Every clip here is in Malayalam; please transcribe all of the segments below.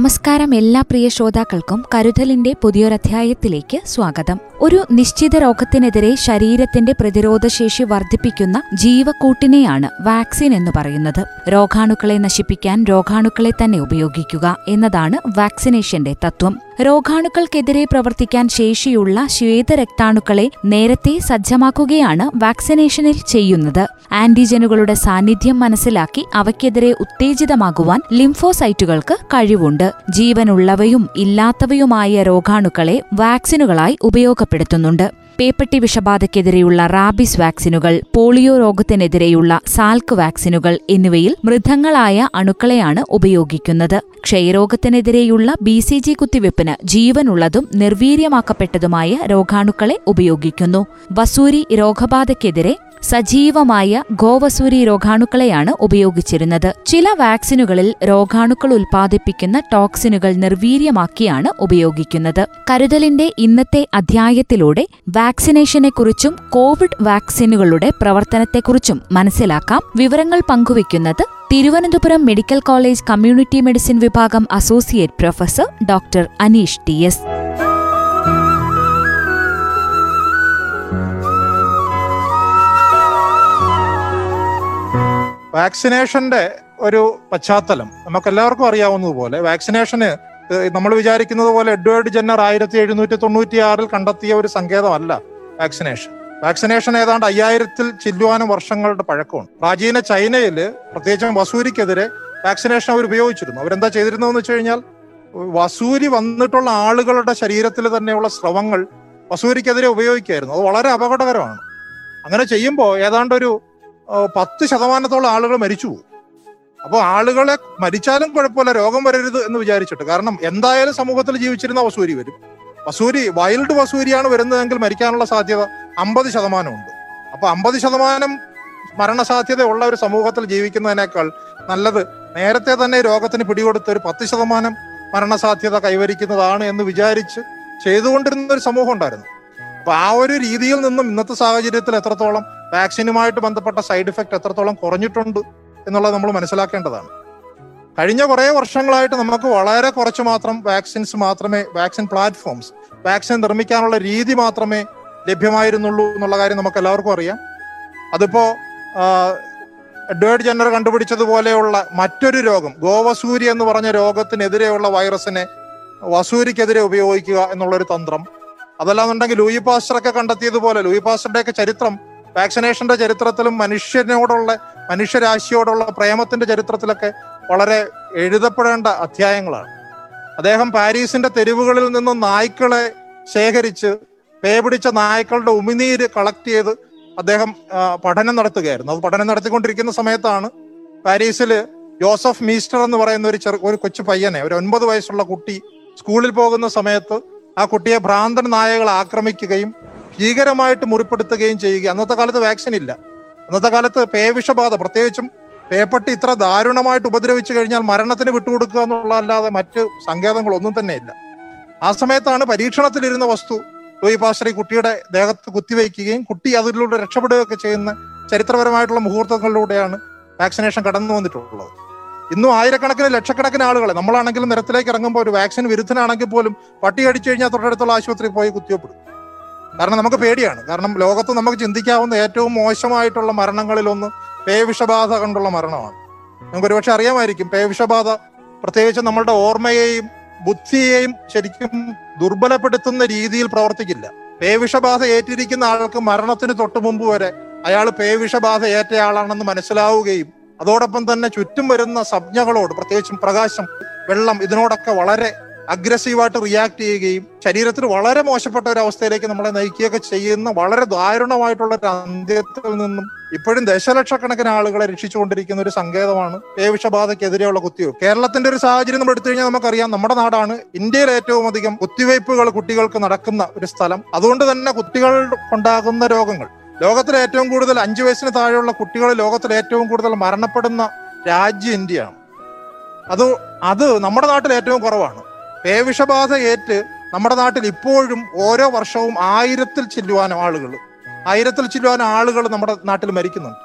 നമസ്കാരം എല്ലാ പ്രിയ ശ്രോതാക്കൾക്കും കരുതലിന്റെ പുതിയൊരധ്യായത്തിലേക്ക് സ്വാഗതം. ഒരു നിശ്ചിത രോഗത്തിനെതിരെ ശരീരത്തിന്റെ പ്രതിരോധശേഷി വർദ്ധിപ്പിക്കുന്ന ജീവക്കൂട്ടിനെയാണ് വാക്സിൻ എന്ന് പറയുന്നത്. രോഗാണുക്കളെ നശിപ്പിക്കാൻ രോഗാണുക്കളെ തന്നെ ഉപയോഗിക്കുക എന്നതാണ് വാക്സിനേഷന്റെ തത്വം. രോഗാണുക്കൾക്കെതിരെ പ്രവർത്തിക്കാൻ ശേഷിയുള്ള ശ്വേതരക്താണുക്കളെ നേരത്തെ സജ്ജമാക്കുകയാണ് വാക്സിനേഷനിൽ ചെയ്യുന്നത്. ആന്റിജനുകളുടെ സാന്നിധ്യം മനസ്സിലാക്കി അവയ്ക്കെതിരെ ഉത്തേജിതമാകുവാൻ ലിംഫോസൈറ്റുകൾക്ക് കഴിവുണ്ട്. ജീവനുള്ളവയും ഇല്ലാത്തവയുമായ രോഗാണുക്കളെ വാക്സിനുകളായി ഉപയോഗപ്പെടുത്തുന്നുണ്ട്. പേപ്പട്ടി വിഷബാധയ്ക്കെതിരെയുള്ള റാബിസ് വാക്സിനുകൾ പോളിയോ രോഗത്തിനെതിരെയുള്ള സാൽക്ക് വാക്സിനുകൾ എന്നിവയിൽ മൃതങ്ങളായ അണുക്കളെയാണ് ഉപയോഗിക്കുന്നത്. ക്ഷയരോഗത്തിനെതിരെയുള്ള ബി സി ജി കുത്തിവെപ്പിന് ജീവനുള്ളതും നിർവീര്യമാക്കപ്പെട്ടതുമായ രോഗാണുക്കളെ ഉപയോഗിക്കുന്നു. വസൂരി രോഗബാധയ്ക്കെതിരെ സജീവമായ ഗോവസൂരി രോഗാണുക്കളെയാണ് ഉപയോഗിച്ചിരുന്നത്. ചില വാക്സിനുകളിൽ രോഗാണുക്കൾ ഉൽപ്പാദിപ്പിക്കുന്ന ടോക്സിനുകൾ നിർവീര്യമാക്കിയാണ് ഉപയോഗിക്കുന്നത്. കരുതലിന്റെ ഇന്നത്തെ അധ്യായത്തിലൂടെ വാക്സിനേഷനെക്കുറിച്ചും കോവിഡ് വാക്സിനുകളുടെ പ്രവർത്തനത്തെക്കുറിച്ചും മനസ്സിലാക്കാം. വിവരങ്ങൾ പങ്കുവയ്ക്കുന്നത് Thiruvananthapuram medical college community medicine വിഭാഗം associate professor doctor Aneesh T S. വാക്സിനേഷന്റെ ഒരു പശ്ചാത്തലം നമുക്ക് എല്ലാവർക്കും അറിയാവുന്നതുപോലെ വാക്സിനേഷന് നമ്മൾ വിചാരിക്കുന്നത് പോലെ എഡ്വേർഡ് ജെന്നർ ആയിരത്തി എഴുന്നൂറ്റി തൊണ്ണൂറ്റി ആറിൽ കണ്ടെത്തിയ ഒരു സങ്കേതമല്ല വാക്സിനേഷൻ. വാക്സിനേഷൻ ഏതാണ്ട് അയ്യായിരത്തിൽ ചില്ലുവാനും വർഷങ്ങളുടെ പഴക്കമാണ്. പ്രാചീന ചൈനയിൽ പ്രത്യേകിച്ചും വസൂരിക്കെതിരെ വാക്സിനേഷൻ അവർ ഉപയോഗിച്ചിരുന്നു. അവരെന്താ ചെയ്തിരുന്നതെന്ന് വെച്ച് കഴിഞ്ഞാൽ വസൂരി വന്നിട്ടുള്ള ആളുകളുടെ ശരീരത്തിൽ തന്നെയുള്ള സ്രവങ്ങൾ വസൂരിക്കെതിരെ ഉപയോഗിക്കായിരുന്നു. അത് വളരെ അപകടകരമാണ്. അങ്ങനെ ചെയ്യുമ്പോൾ ഏതാണ്ട് ഒരു പത്ത് ശതമാനത്തോളം ആളുകൾ മരിച്ചു പോകും അപ്പോൾ ആളുകളെ മരിച്ചാലും കുഴപ്പമില്ല രോഗം വരരുത് എന്ന് വിചാരിച്ചിട്ട്. കാരണം എന്തായാലും സമൂഹത്തിൽ ജീവിച്ചിരുന്ന വസൂരി വരും. വസൂരി വൈൽഡ് വസൂരിയാണ് വരുന്നതെങ്കിൽ മരിക്കാനുള്ള സാധ്യത അമ്പത് ശതമാനമുണ്ട്. അപ്പൊ അമ്പത് ശതമാനം മരണസാധ്യത ഉള്ള ഒരു സമൂഹത്തിൽ ജീവിക്കുന്നതിനേക്കാൾ നല്ലത് നേരത്തെ തന്നെ രോഗത്തിന് പിടികൊടുത്ത് ഒരു പത്ത് ശതമാനം മരണസാധ്യത കൈവരിക്കുന്നതാണ് എന്ന് വിചാരിച്ച് ചെയ്തുകൊണ്ടിരുന്ന ഒരു സമൂഹം ഉണ്ടായിരുന്നു. അപ്പൊ ആ ഒരു രീതിയിൽ നിന്നും ഇന്നത്തെ സാഹചര്യത്തിൽ എത്രത്തോളം വാക്സിനുമായിട്ട് ബന്ധപ്പെട്ട സൈഡ് ഇഫക്റ്റ് എത്രത്തോളം കുറഞ്ഞിട്ടുണ്ട് എന്നുള്ളത് നമ്മൾ മനസ്സിലാക്കേണ്ടതാണ്. കഴിഞ്ഞ കുറേ വർഷങ്ങളായിട്ട് നമുക്ക് വളരെ കുറച്ച് മാത്രം വാക്സിൻസ് മാത്രമേ വാക്സിൻ പ്ലാറ്റ്ഫോംസ് വാക്സിൻ നിർമ്മിക്കാനുള്ള രീതി മാത്രമേ ലഭ്യമായിരുന്നുള്ളൂ എന്നുള്ള കാര്യം നമുക്ക് എല്ലാവർക്കും അറിയാം. അതിപ്പോ എഡ്വേർഡ് ജെന്നർ കണ്ടുപിടിച്ചതുപോലെയുള്ള മറ്റൊരു രോഗം ഗോവസൂരി എന്ന് പറഞ്ഞ രോഗത്തിനെതിരെയുള്ള വൈറസിനെ വസൂരിക്കെതിരെ ഉപയോഗിക്കുക എന്നുള്ളൊരു തന്ത്രം. അതല്ലാന്നുണ്ടെങ്കിൽ ലൂയി പാസ്റ്ററൊക്കെ കണ്ടെത്തിയതുപോലെ ലൂയി പാസ്റ്ററുടെയൊക്കെ ചരിത്രം വാക്സിനേഷന്റെ ചരിത്രത്തിലും മനുഷ്യനോടുള്ള മനുഷ്യരാശിയോടുള്ള പ്രേമത്തിന്റെ ചരിത്രത്തിലൊക്കെ വളരെ എഴുതപ്പെടേണ്ട അധ്യായങ്ങളാണ്. അദ്ദേഹം പാരീസിന്റെ തെരുവുകളിൽ നിന്നും നായ്ക്കളെ ശേഖരിച്ച് പേ പിടിച്ച നായ്ക്കളുടെ ഉമിനീര് കളക്ട് ചെയ്ത് അദ്ദേഹം പഠനം നടത്തുകയായിരുന്നു. അത് പഠനം നടത്തിക്കൊണ്ടിരിക്കുന്ന സമയത്താണ് പാരീസിൽ ജോസഫ് മീസ്റ്റർ എന്ന് പറയുന്ന ഒരു ചെറു ഒരു കൊച്ചു പയ്യനെ ഒരു ഒൻപത് വയസ്സുള്ള കുട്ടി സ്കൂളിൽ പോകുന്ന സമയത്ത് ആ കുട്ടിയെ ഭ്രാന്തൻ നായകൾ ആക്രമിക്കുകയും ഭീകരമായിട്ട് മുറിപ്പെടുത്തുകയും ചെയ്യുക. അന്നത്തെ കാലത്ത് വാക്സിൻ ഇല്ല. അന്നത്തെ കാലത്ത് പേവിഷബാധ പ്രത്യേകിച്ചും പേപ്പട്ടി ഇത്ര ദാരുണമായിട്ട് ഉപദ്രവിച്ചു കഴിഞ്ഞാൽ മരണത്തിന് വിട്ടുകൊടുക്കുക എന്നുള്ളതല്ലാതെ മറ്റ് സങ്കേതങ്ങളൊന്നും തന്നെ ഇല്ല. ആ സമയത്താണ് പരീക്ഷണത്തിലിരുന്ന വസ്തു ലൂയി പാസ്റ്റർ കുട്ടിയുടെ ദേഹത്ത് കുത്തിവയ്ക്കുകയും കുട്ടി അതിലൂടെ രക്ഷപ്പെടുകയൊക്കെ ചെയ്യുന്ന ചരിത്രപരമായിട്ടുള്ള മുഹൂർത്തങ്ങളിലൂടെയാണ് വാക്സിനേഷൻ കടന്നു വന്നിട്ടുള്ളത്. ഇന്നും ആയിരക്കണക്കിന് ലക്ഷക്കണക്കിന് ആളുകളെ നമ്മളാണെങ്കിലും നിരത്തിലേക്ക് ഇറങ്ങുമ്പോൾ ഒരു വാക്സിൻ വിരുദ്ധനാണെങ്കിൽ പോലും പട്ടി അടിച്ചു കഴിഞ്ഞാൽ തൊട്ടടുത്തുള്ള ആശുപത്രിയിൽ പോയി കുത്തിവപ്പെടും. കാരണം നമുക്ക് പേടിയാണ്. കാരണം ലോകത്ത് നമുക്ക് ചിന്തിക്കാവുന്ന ഏറ്റവും മോശമായിട്ടുള്ള മരണങ്ങളിലൊന്ന് പേവിഷബാധ കണ്ടുള്ള മരണമാണ്. നമുക്ക് ഒരുപക്ഷെ അറിയാമായിരിക്കും പേവിഷബാധ പ്രത്യേകിച്ച് നമ്മളുടെ ഓർമ്മയെയും ബുദ്ധിയെയും ശരിക്കും ദുർബലപ്പെടുത്തുന്ന രീതിയിൽ പ്രവർത്തിക്കില്ല. പേവിഷബാധ ഏറ്റിരിക്കുന്ന ആൾക്ക് മരണത്തിന് തൊട്ടു മുമ്പ് വരെ അയാൾ പേവിഷബാധ ഏറ്റയാളാണെന്ന് മനസ്സിലാവുകയും അതോടൊപ്പം തന്നെ ചുറ്റും വരുന്ന സംജ്ഞകളോട് പ്രത്യേകിച്ചും പ്രകാശം വെള്ളം ഇതിനോടൊക്കെ വളരെ അഗ്രസീവായിട്ട് റിയാക്ട് ചെയ്യുകയും ശരീരത്തിൽ വളരെ മോശപ്പെട്ട ഒരു അവസ്ഥയിലേക്ക് നമ്മളെ നയിക്കുകയൊക്കെ ചെയ്യുന്ന വളരെ ദാരുണമായിട്ടുള്ള ഒരു അന്ത്യത്തിൽ നിന്നും ഇപ്പോഴും ദശലക്ഷക്കണക്കിന് ആളുകളെ രക്ഷിച്ചുകൊണ്ടിരിക്കുന്ന ഒരു സങ്കേതമാണ് പേവിഷബാധയ്ക്കെതിരെയുള്ള കുത്തിവയ്പ്. കേരളത്തിന്റെ ഒരു സാഹചര്യം നമ്മൾ എടുത്തു കഴിഞ്ഞാൽ നമുക്കറിയാം നമ്മുടെ നാടാണ് ഇന്ത്യയിൽ ഏറ്റവും അധികം കുത്തിവയ്പ്പുകൾ കുട്ടികൾക്ക് നടക്കുന്ന ഒരു സ്ഥലം. അതുകൊണ്ട് തന്നെ കുട്ടികൾ ഉണ്ടാകുന്ന രോഗങ്ങൾ. ലോകത്തിലെ ഏറ്റവും കൂടുതൽ അഞ്ചു വയസ്സിന് താഴെയുള്ള കുട്ടികൾ ലോകത്തിൽ ഏറ്റവും കൂടുതൽ മരണപ്പെടുന്ന രാജ്യം ഇന്ത്യയാണ്. അത് അത് നമ്മുടെ നാട്ടിൽ ഏറ്റവും കുറവാണ്. പേവിഷബാധ ഏറ്റ് നമ്മുടെ നാട്ടിൽ ഇപ്പോഴും ഓരോ വർഷവും ആയിരത്തിൽ ചില്ലുവാനും ആളുകൾ ആയിരത്തിൽ ചില്ലുവാനും ആളുകൾ നമ്മുടെ നാട്ടിൽ മരിക്കുന്നുണ്ട്.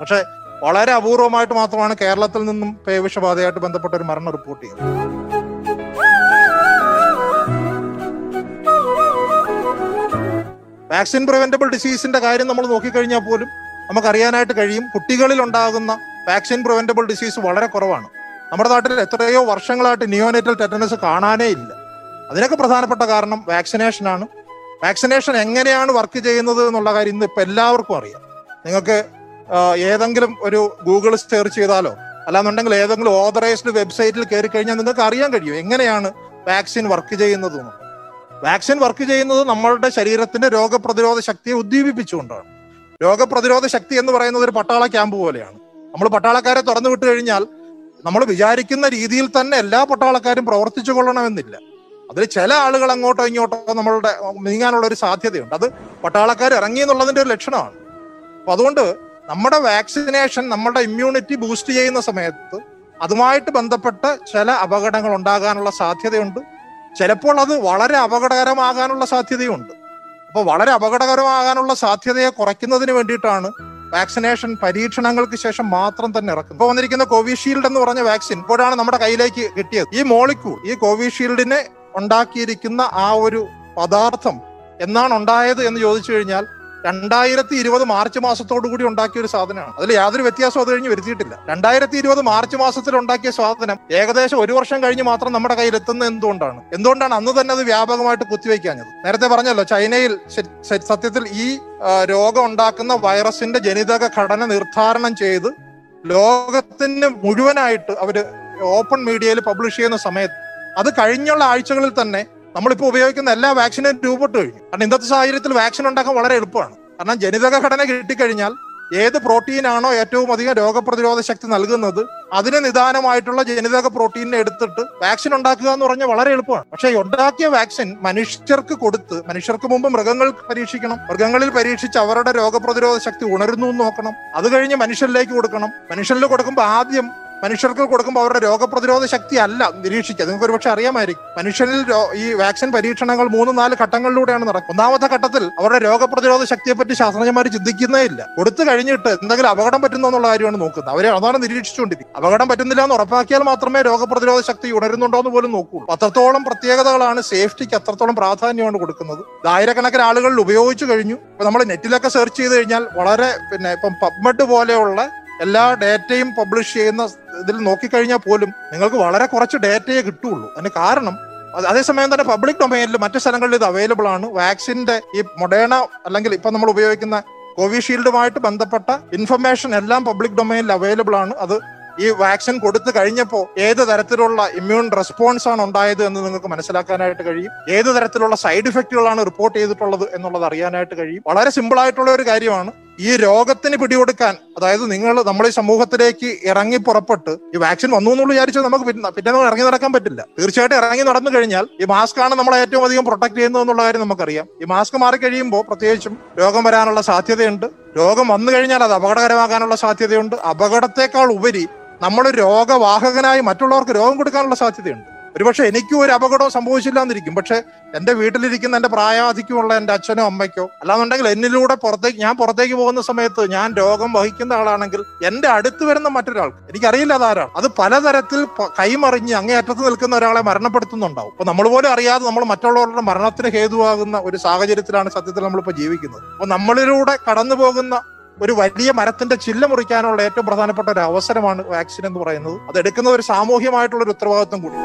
പക്ഷെ വളരെ അപൂർവമായിട്ട് മാത്രമാണ് കേരളത്തിൽ നിന്നും പേവിഷബാധയായിട്ട് ബന്ധപ്പെട്ട ഒരു മരണം റിപ്പോർട്ട് ചെയ്യുന്നത് വാക്സിൻ പ്രിവെന്റബിൾ ഡിസീസിന്റെ കാര്യം നമ്മൾ നോക്കിക്കഴിഞ്ഞാൽ പോലും നമുക്കറിയാനായിട്ട് കഴിയും. കുട്ടികളിൽ ഉണ്ടാകുന്ന വാക്സിൻ പ്രിവെന്റബിൾ ഡിസീസ് വളരെ കുറവാണ്. നമ്മുടെ നാട്ടിൽ എത്രയോ വർഷങ്ങളായിട്ട് നിയോനേറ്റൽ ടെറ്റനസ് കാണാനേ ഇല്ല. അതിനൊക്കെ പ്രധാനപ്പെട്ട കാരണം വാക്സിനേഷൻ ആണ്. വാക്സിനേഷൻ എങ്ങനെയാണ് വർക്ക് ചെയ്യുന്നത് എന്നുള്ള കാര്യം ഇന്ന് ഇപ്പം എല്ലാവർക്കും അറിയാം. നിങ്ങൾക്ക് ഏതെങ്കിലും ഒരു ഗൂഗിൾ സെർച്ച് ചെയ്താലോ അല്ലാന്നുണ്ടെങ്കിൽ ഏതെങ്കിലും ഓതറൈസ്ഡ് വെബ്സൈറ്റിൽ കയറി കഴിഞ്ഞാൽ നിങ്ങൾക്ക് അറിയാൻ കഴിയും എങ്ങനെയാണ് വാക്സിൻ വർക്ക് ചെയ്യുന്നത്. വാക്സിൻ വർക്ക് ചെയ്യുന്നത് നമ്മളുടെ ശരീരത്തിന്റെ രോഗപ്രതിരോധ ശക്തിയെ ഉദ്ദീപിപ്പിച്ചുകൊണ്ടാണ്. രോഗപ്രതിരോധ ശക്തി എന്ന് പറയുന്നത് ഒരു പട്ടാള ക്യാമ്പ് പോലെയാണ്. നമ്മൾ പട്ടാളക്കാരെ തുറന്നു വിട്ടു കഴിഞ്ഞാൽ നമ്മൾ വിചാരിക്കുന്ന രീതിയിൽ തന്നെ എല്ലാ പട്ടാളക്കാരും പ്രവർത്തിച്ചു കൊള്ളണമെന്നില്ല. അതിൽ ചില ആളുകൾ അങ്ങോട്ടോ ഇങ്ങോട്ടോ നമ്മളുടെ നീങ്ങാനുള്ള ഒരു സാധ്യതയുണ്ട്. അത് പട്ടാളക്കാർ ഇറങ്ങി എന്നുള്ളതിന്റെ ഒരു ലക്ഷണമാണ്. അപ്പൊ അതുകൊണ്ട് നമ്മുടെ വാക്സിനേഷൻ നമ്മുടെ ഇമ്മ്യൂണിറ്റി ബൂസ്റ്റ് ചെയ്യുന്ന സമയത്ത് അതുമായിട്ട് ബന്ധപ്പെട്ട ചില അപകടങ്ങൾ ഉണ്ടാകാനുള്ള സാധ്യതയുണ്ട്. ചിലപ്പോൾ അത് വളരെ അപകടകരമാകാനുള്ള സാധ്യതയുണ്ട്. അപ്പോൾ വളരെ അപകടകരമാകാനുള്ള സാധ്യതയെ കുറയ്ക്കുന്നതിന് വേണ്ടിയിട്ടാണ് വാക്സിനേഷൻ പരീക്ഷണങ്ങൾക്ക് ശേഷം മാത്രം തന്നെ ഇറക്കും ഇപ്പോൾ വന്നിരിക്കുന്ന കോവിഷീൽഡ് എന്ന് പറഞ്ഞ വാക്സിൻ ഇപ്പോഴാണ് നമ്മുടെ കയ്യിലേക്ക് കിട്ടിയത്. ഈ മോളിക്യൂൾ ഈ കോവിഷീൽഡിനെ ഉണ്ടാക്കിയിരിക്കുന്ന ആ ഒരു പദാർത്ഥം എന്നാണ് ഉണ്ടായത് എന്ന് ചോദിച്ചു കഴിഞ്ഞാൽ രണ്ടായിരത്തി ഇരുപത് മാർച്ച് മാസത്തോടു കൂടി ഉണ്ടാക്കിയ ഒരു സാധനമാണ്. അതിൽ യാതൊരു വ്യത്യാസവും അത് കഴിഞ്ഞ് വരുത്തിയിട്ടില്ല. രണ്ടായിരത്തി ഇരുപത് മാർച്ച് മാസത്തിൽ ഉണ്ടാക്കിയ സാധനം ഏകദേശം ഒരു വർഷം കഴിഞ്ഞ് മാത്രം നമ്മുടെ കയ്യിൽ എത്തുന്നത് എന്തുകൊണ്ടാണ്? എന്തുകൊണ്ടാണ് അന്ന് തന്നെ അത് വ്യാപകമായിട്ട് കുത്തിവെക്കാഞ്ഞത്? നേരത്തെ പറഞ്ഞല്ലോ ചൈനയിൽ സത്യത്തിൽ ഈ രോഗം ഉണ്ടാക്കുന്ന വൈറസിന്റെ ജനിതക ഘടന നിർദ്ധാരണം ചെയ്ത് ലോകത്തിന് മുഴുവനായിട്ട് അവർ ഓപ്പൺ മീഡിയയിൽ പബ്ലിഷ് ചെയ്യുന്ന സമയത്ത് അത് കഴിഞ്ഞുള്ള ആഴ്ചകളിൽ തന്നെ നമ്മളിപ്പോൾ ഉപയോഗിക്കുന്ന എല്ലാ വാക്സിനും രൂപപ്പെട്ട് കഴിഞ്ഞു കാരണം ഇന്നത്തെ സാഹചര്യത്തിൽ വാക്സിൻ ഉണ്ടാക്കാൻ വളരെ എളുപ്പമാണ്. കാരണം ജനിതക ഘടന കിട്ടിക്കഴിഞ്ഞാൽ ഏത് പ്രോട്ടീനാണോ ഏറ്റവും അധികം രോഗപ്രതിരോധ ശക്തി നൽകുന്നത് അതിന് നിദാനമായിട്ടുള്ള ജനിതക പ്രോട്ടീനെ എടുത്തിട്ട് വാക്സിൻ ഉണ്ടാക്കുക എന്ന് പറഞ്ഞാൽ വളരെ എളുപ്പമാണ്. പക്ഷേ ഉണ്ടാക്കിയ വാക്സിൻ മനുഷ്യർക്ക് കൊടുത്ത് മനുഷ്യർക്ക് മുമ്പ് മൃഗങ്ങൾക്ക് പരീക്ഷിക്കണം മൃഗങ്ങളിൽ പരീക്ഷിച്ച് അവരുടെ രോഗപ്രതിരോധ ശക്തി ഉണരുന്നു നോക്കണം. അത് കഴിഞ്ഞ് മനുഷ്യരിലേക്ക് കൊടുക്കണം. മനുഷ്യരിൽ കൊടുക്കുമ്പോൾ ആദ്യം മനുഷ്യർക്ക് കൊടുക്കുമ്പോൾ അവരുടെ രോഗപ്രതിരോധ ശക്തി അല്ല നിരീക്ഷിക്കുക. നിങ്ങൾക്ക് ഒരുപക്ഷെ അറിയാമായിരിക്കും. മനുഷ്യരിൽ ഈ വാക്സിൻ പരീക്ഷണങ്ങൾ മൂന്ന് നാല് ഘട്ടങ്ങളിലൂടെയാണ് നടക്കുന്നത്. ഒന്നാമത്തെ ഘട്ടത്തിൽ അവരുടെ രോഗപ്രതിരോധ ശക്തിയെ പറ്റി ശാസ്ത്രജ്ഞന്മാർ ചിന്തിക്കുന്നേ ഇല്ല. കൊടുത്തു കഴിഞ്ഞിട്ട് എന്തെങ്കിലും അപകടം പറ്റുന്നോ എന്നുള്ള കാര്യമാണ് നോക്കുന്നത്. അവരെ അതാണ് നിരീക്ഷിച്ചുകൊണ്ടിരിക്കുന്നത് അപകടം പറ്റുന്നില്ല എന്ന് ഉറപ്പാക്കിയാൽ മാത്രമേ രോഗപ്രതിരോധ ശക്തി ഉണരുന്നുണ്ടോ എന്ന് പോലും നോക്കൂ. അത്രത്തോളം പ്രത്യേകതകളാണ് സേഫ്റ്റിക്ക് അത്രത്തോളം പ്രാധാന്യമാണ് കൊടുക്കുന്നത്. ആയിരക്കണക്കിന് ആളുകളിൽ ഉപയോഗിച്ചു കഴിഞ്ഞു. ഇപ്പൊ നമ്മൾ നെറ്റിലൊക്കെ സെർച്ച് ചെയ്ത് കഴിഞ്ഞാൽ വളരെ പിന്നെ ഇപ്പം പബ്മഡ് പോലെയുള്ള എല്ലാ ഡേറ്റയും പബ്ലിഷ് ചെയ്യുന്ന ഇതിൽ നോക്കിക്കഴിഞ്ഞാൽ പോലും നിങ്ങൾക്ക് വളരെ കുറച്ച് ഡേറ്റയെ കിട്ടുള്ളൂ അതിന് കാരണം അത് അതേസമയം തന്നെ പബ്ലിക് ഡൊമൈനിൽ മറ്റു സ്ഥലങ്ങളിൽ ഇത് അവൈലബിൾ ആണ്. വാക്സിന്റെ ഈ മൊഡേണ അല്ലെങ്കിൽ ഇപ്പൊ നമ്മൾ ഉപയോഗിക്കുന്ന കോവിഷീൽഡുമായിട്ട് ബന്ധപ്പെട്ട ഇൻഫർമേഷൻ എല്ലാം പബ്ലിക് ഡൊമൈനിൽ അവൈലബിൾ ആണ്. അത് ഈ വാക്സിൻ കൊടുത്തു കഴിഞ്ഞപ്പോൾ ഏത് തരത്തിലുള്ള ഇമ്മ്യൂൺ റെസ്പോൺസ് ആണ് ഉണ്ടായത് എന്ന് നിങ്ങൾക്ക് മനസ്സിലാക്കാനായിട്ട് കഴിയും. ഏത് തരത്തിലുള്ള സൈഡ് ഇഫക്റ്റുകളാണ് റിപ്പോർട്ട് ചെയ്തിട്ടുള്ളത് എന്നുള്ളത് അറിയാനായിട്ട് കഴിയും. വളരെ സിമ്പിൾ ആയിട്ടുള്ള ഒരു കാര്യമാണ്. ഈ രോഗത്തിന് പിടികൊടുക്കാൻ അതായത് നിങ്ങൾ നമ്മുടെ ഈ സമൂഹത്തിലേക്ക് ഇറങ്ങി പുറപ്പെട്ട് ഈ വാക്സിൻ വന്നു എന്ന് വിചാരിച്ചാൽ നമുക്ക് പിന്നെ ഇറങ്ങി നടക്കാൻ പറ്റില്ല. തീർച്ചയായിട്ടും ഇറങ്ങി നടന്നു കഴിഞ്ഞാൽ ഈ മാസ്ക് ആണ് നമ്മളെ ഏറ്റവും അധികം പ്രൊട്ടക്ട് ചെയ്യുന്നത് എന്നുള്ള കാര്യം നമുക്കറിയാം. ഈ മാസ്ക് മാറി കഴിയുമ്പോൾ പ്രത്യേകിച്ചും രോഗം വരാനുള്ള സാധ്യതയുണ്ട്. രോഗം വന്നു കഴിഞ്ഞാൽ അത് അപകടകരമാകാനുള്ള സാധ്യതയുണ്ട്. അപകടത്തെക്കാൾ ഉപരി നമ്മൾ രോഗവാഹകനായി മറ്റുള്ളവർക്ക് രോഗം കൊടുക്കാനുള്ള സാധ്യതയുണ്ട്. ഒരുപക്ഷെ എനിക്കും ഒരു അപകടവും സംഭവിച്ചില്ല എന്നിരിക്കും പക്ഷെ എന്റെ വീട്ടിലിരിക്കുന്ന എന്റെ പ്രായാധിക്യമുള്ള എന്റെ അച്ഛനോ അമ്മയ്ക്കോ അല്ലാന്നുണ്ടെങ്കിൽ എന്നിലൂടെ പുറത്തേക്ക് ഞാൻ പുറത്തേക്ക് പോകുന്ന സമയത്ത് ഞാൻ രോഗം വഹിക്കുന്ന ആളാണെങ്കിൽ എന്റെ അടുത്ത് വരുന്ന മറ്റൊരാൾക്ക് എനിക്കറിയില്ല അതാരാണ് അത് പലതരത്തിൽ കൈമറിഞ്ഞ് അങ്ങേയറ്റത്ത് നിൽക്കുന്ന ഒരാളെ മരണപ്പെടുത്തുന്നുണ്ടാവും. അപ്പൊ നമ്മൾ പോലും അറിയാതെ നമ്മൾ മറ്റുള്ളവരുടെ മരണത്തിന് ഹേതുവാകുന്ന ഒരു സാഹചര്യത്തിലാണ് സത്യത്തിൽ നമ്മളിപ്പോൾ ജീവിക്കുന്നത്. അപ്പൊ നമ്മളിലൂടെ കടന്നു പോകുന്ന ഒരു വലിയ മരത്തിന്റെ ചില്ല മുറിക്കാനുള്ള ഏറ്റവും പ്രധാനപ്പെട്ട ഒരു അവസരമാണ് വാക്സിൻ എന്ന് പറയുന്നത്. അത് എടുക്കുന്ന ഒരു സാമൂഹ്യമായിട്ടുള്ള ഒരു ഉത്തരവാദിത്വം കൂടി.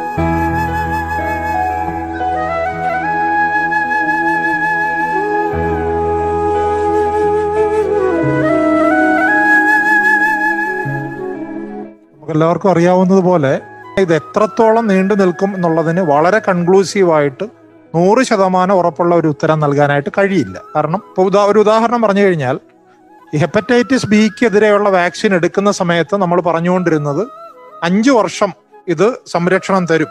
എല്ലാവർക്കും അറിയാവുന്നതുപോലെ ഇത് എത്രത്തോളം നീണ്ടു നിൽക്കും എന്നുള്ളതിന് വളരെ കൺക്ലൂസീവായിട്ട് നൂറ് ശതമാനം ഉറപ്പുള്ള ഒരു ഉത്തരം നൽകാനായിട്ട് കഴിയില്ല. കാരണം ഇപ്പോൾ ഉദാ ഒരു ഉദാഹരണം പറഞ്ഞു കഴിഞ്ഞാൽ ഹെപ്പറ്റൈറ്റിസ് ബിക്കെതിരെയുള്ള വാക്സിൻ എടുക്കുന്ന സമയത്ത് നമ്മൾ പറഞ്ഞുകൊണ്ടിരുന്നത് അഞ്ച് വർഷം ഇത് സംരക്ഷണം തരും.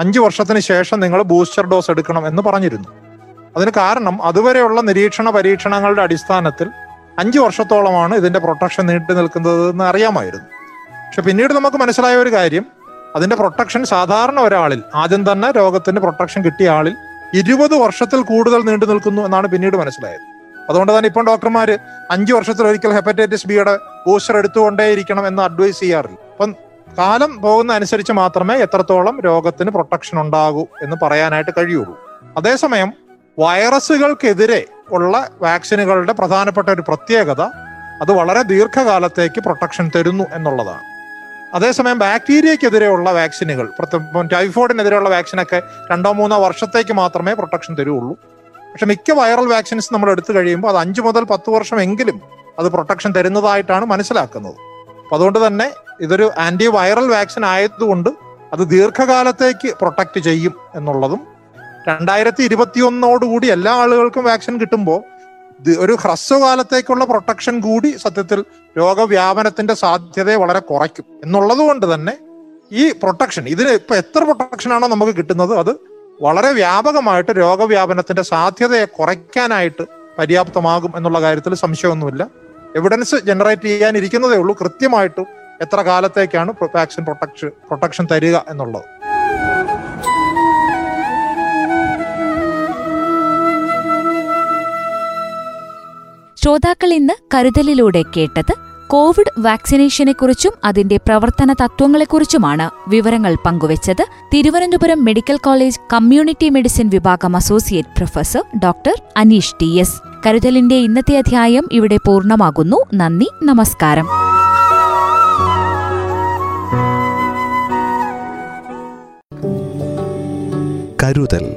അഞ്ച് വർഷത്തിന് ശേഷം നിങ്ങൾ ബൂസ്റ്റർ ഡോസ് എടുക്കണം എന്ന് പറഞ്ഞിരുന്നു. അതിന് കാരണം അതുവരെയുള്ള നിരീക്ഷണ പരീക്ഷണങ്ങളുടെ അടിസ്ഥാനത്തിൽ അഞ്ച് വർഷത്തോളമാണ് ഇതിന്റെ പ്രൊട്ടക്ഷൻ നീണ്ടു നിൽക്കുന്നത് എന്ന് അറിയാമായിരുന്നു. പക്ഷെ പിന്നീട് നമുക്ക് മനസ്സിലായ ഒരു കാര്യം. അതിന്റെ പ്രൊട്ടക്ഷൻ സാധാരണ ഒരാളിൽ ആദ്യം തന്നെ രോഗത്തിന്റെ പ്രൊട്ടക്ഷൻ കിട്ടിയ ആളിൽ ഇരുപത് വർഷത്തിൽ കൂടുതൽ നീണ്ടു നിൽക്കുന്നു എന്നാണ് പിന്നീട് മനസ്സിലായത്. അതുകൊണ്ട് തന്നെ ഇപ്പം ഡോക്ടർമാര് അഞ്ച് വർഷത്തിൽ ഒരിക്കൽ ഹെപ്പറ്റൈറ്റിസ് ബിയുടെ ബൂസ്റ്റർ എടുത്തുകൊണ്ടേയിരിക്കണം എന്ന് അഡ്വൈസ് ചെയ്യാറില്ല. അപ്പം കാലം പോകുന്ന അനുസരിച്ച് മാത്രമേ എത്രത്തോളം രോഗത്തിന് പ്രൊട്ടക്ഷൻ ഉണ്ടാകൂ എന്ന് പറയാനായിട്ട് കഴിയുള്ളൂ. അതേസമയം വൈറസുകൾക്കെതിരെ ഉള്ള വാക്സിനുകളുടെ പ്രധാനപ്പെട്ട ഒരു പ്രത്യേകത അത് വളരെ ദീർഘകാലത്തേക്ക് പ്രൊട്ടക്ഷൻ തരുന്നു എന്നുള്ളതാണ്. അതേസമയം ബാക്ടീരിയക്കെതിരെയുള്ള വാക്സിനുകൾ പ്രത്യേകം ടൈഫോയിഡിനെതിരെയുള്ള വാക്സിനൊക്കെ രണ്ടോ മൂന്നോ വർഷത്തേക്ക് മാത്രമേ പ്രൊട്ടക്ഷൻ തരുള്ളൂ പക്ഷെ മിക്ക വൈറൽ വാക്സിൻസ് നമ്മൾ എടുത്തു കഴിയുമ്പോൾ അത് അഞ്ച് മുതൽ പത്ത് വർഷമെങ്കിലും അത് പ്രൊട്ടക്ഷൻ തരുന്നതായിട്ടാണ് മനസ്സിലാക്കുന്നത്. അപ്പം അതുകൊണ്ട് തന്നെ ഇതൊരു ആന്റി വൈറൽ വാക്സിൻ ആയതുകൊണ്ട് അത് ദീർഘകാലത്തേക്ക് പ്രൊട്ടക്റ്റ് ചെയ്യും എന്നുള്ളതും രണ്ടായിരത്തി ഇരുപത്തിയൊന്നോടുകൂടി എല്ലാ ആളുകൾക്കും വാക്സിൻ കിട്ടുമ്പോൾ ഒരു ഹ്രസ്വകാലത്തേക്കുള്ള പ്രൊട്ടക്ഷൻ കൂടി സത്യത്തിൽ രോഗവ്യാപനത്തിന്റെ സാധ്യതയെ വളരെ കുറയ്ക്കും. എന്നുള്ളത് കൊണ്ട് തന്നെ ഈ പ്രൊട്ടക്ഷൻ ഇതിന് ഇപ്പൊ എത്ര പ്രൊട്ടക്ഷൻ ആണോ നമുക്ക് കിട്ടുന്നത് അത് വളരെ വ്യാപകമായിട്ട് രോഗവ്യാപനത്തിന്റെ സാധ്യതയെ കുറയ്ക്കാനായിട്ട് പര്യാപ്തമാകും എന്നുള്ള കാര്യത്തിൽ സംശയമൊന്നുമില്ല. എവിഡൻസ് ജനറേറ്റ് ചെയ്യാനിരിക്കുന്നതേ ഉള്ളൂ. കൃത്യമായിട്ടും എത്ര കാലത്തേക്കാണ് വാക്സിൻ പ്രൊട്ടക്ഷൻ പ്രൊട്ടക്ഷൻ തരിക എന്നുള്ളത്. ശ്രോതാക്കൾ ഇന്ന് കരുതലിലൂടെ കേട്ടത് കോവിഡ് വാക്സിനേഷനെക്കുറിച്ചും അതിന്റെ പ്രവർത്തന തത്വങ്ങളെക്കുറിച്ചുമാണ് വിവരങ്ങൾ പങ്കുവച്ചത് Thiruvananthapuram medical college community medicine വിഭാഗം associate professor doctor Aneesh T S. കരുതലിന്റെ ഇന്നത്തെ അധ്യായം ഇവിടെ പൂർണമാകുന്നു. നന്ദി നമസ്കാരം. കരുതൽ.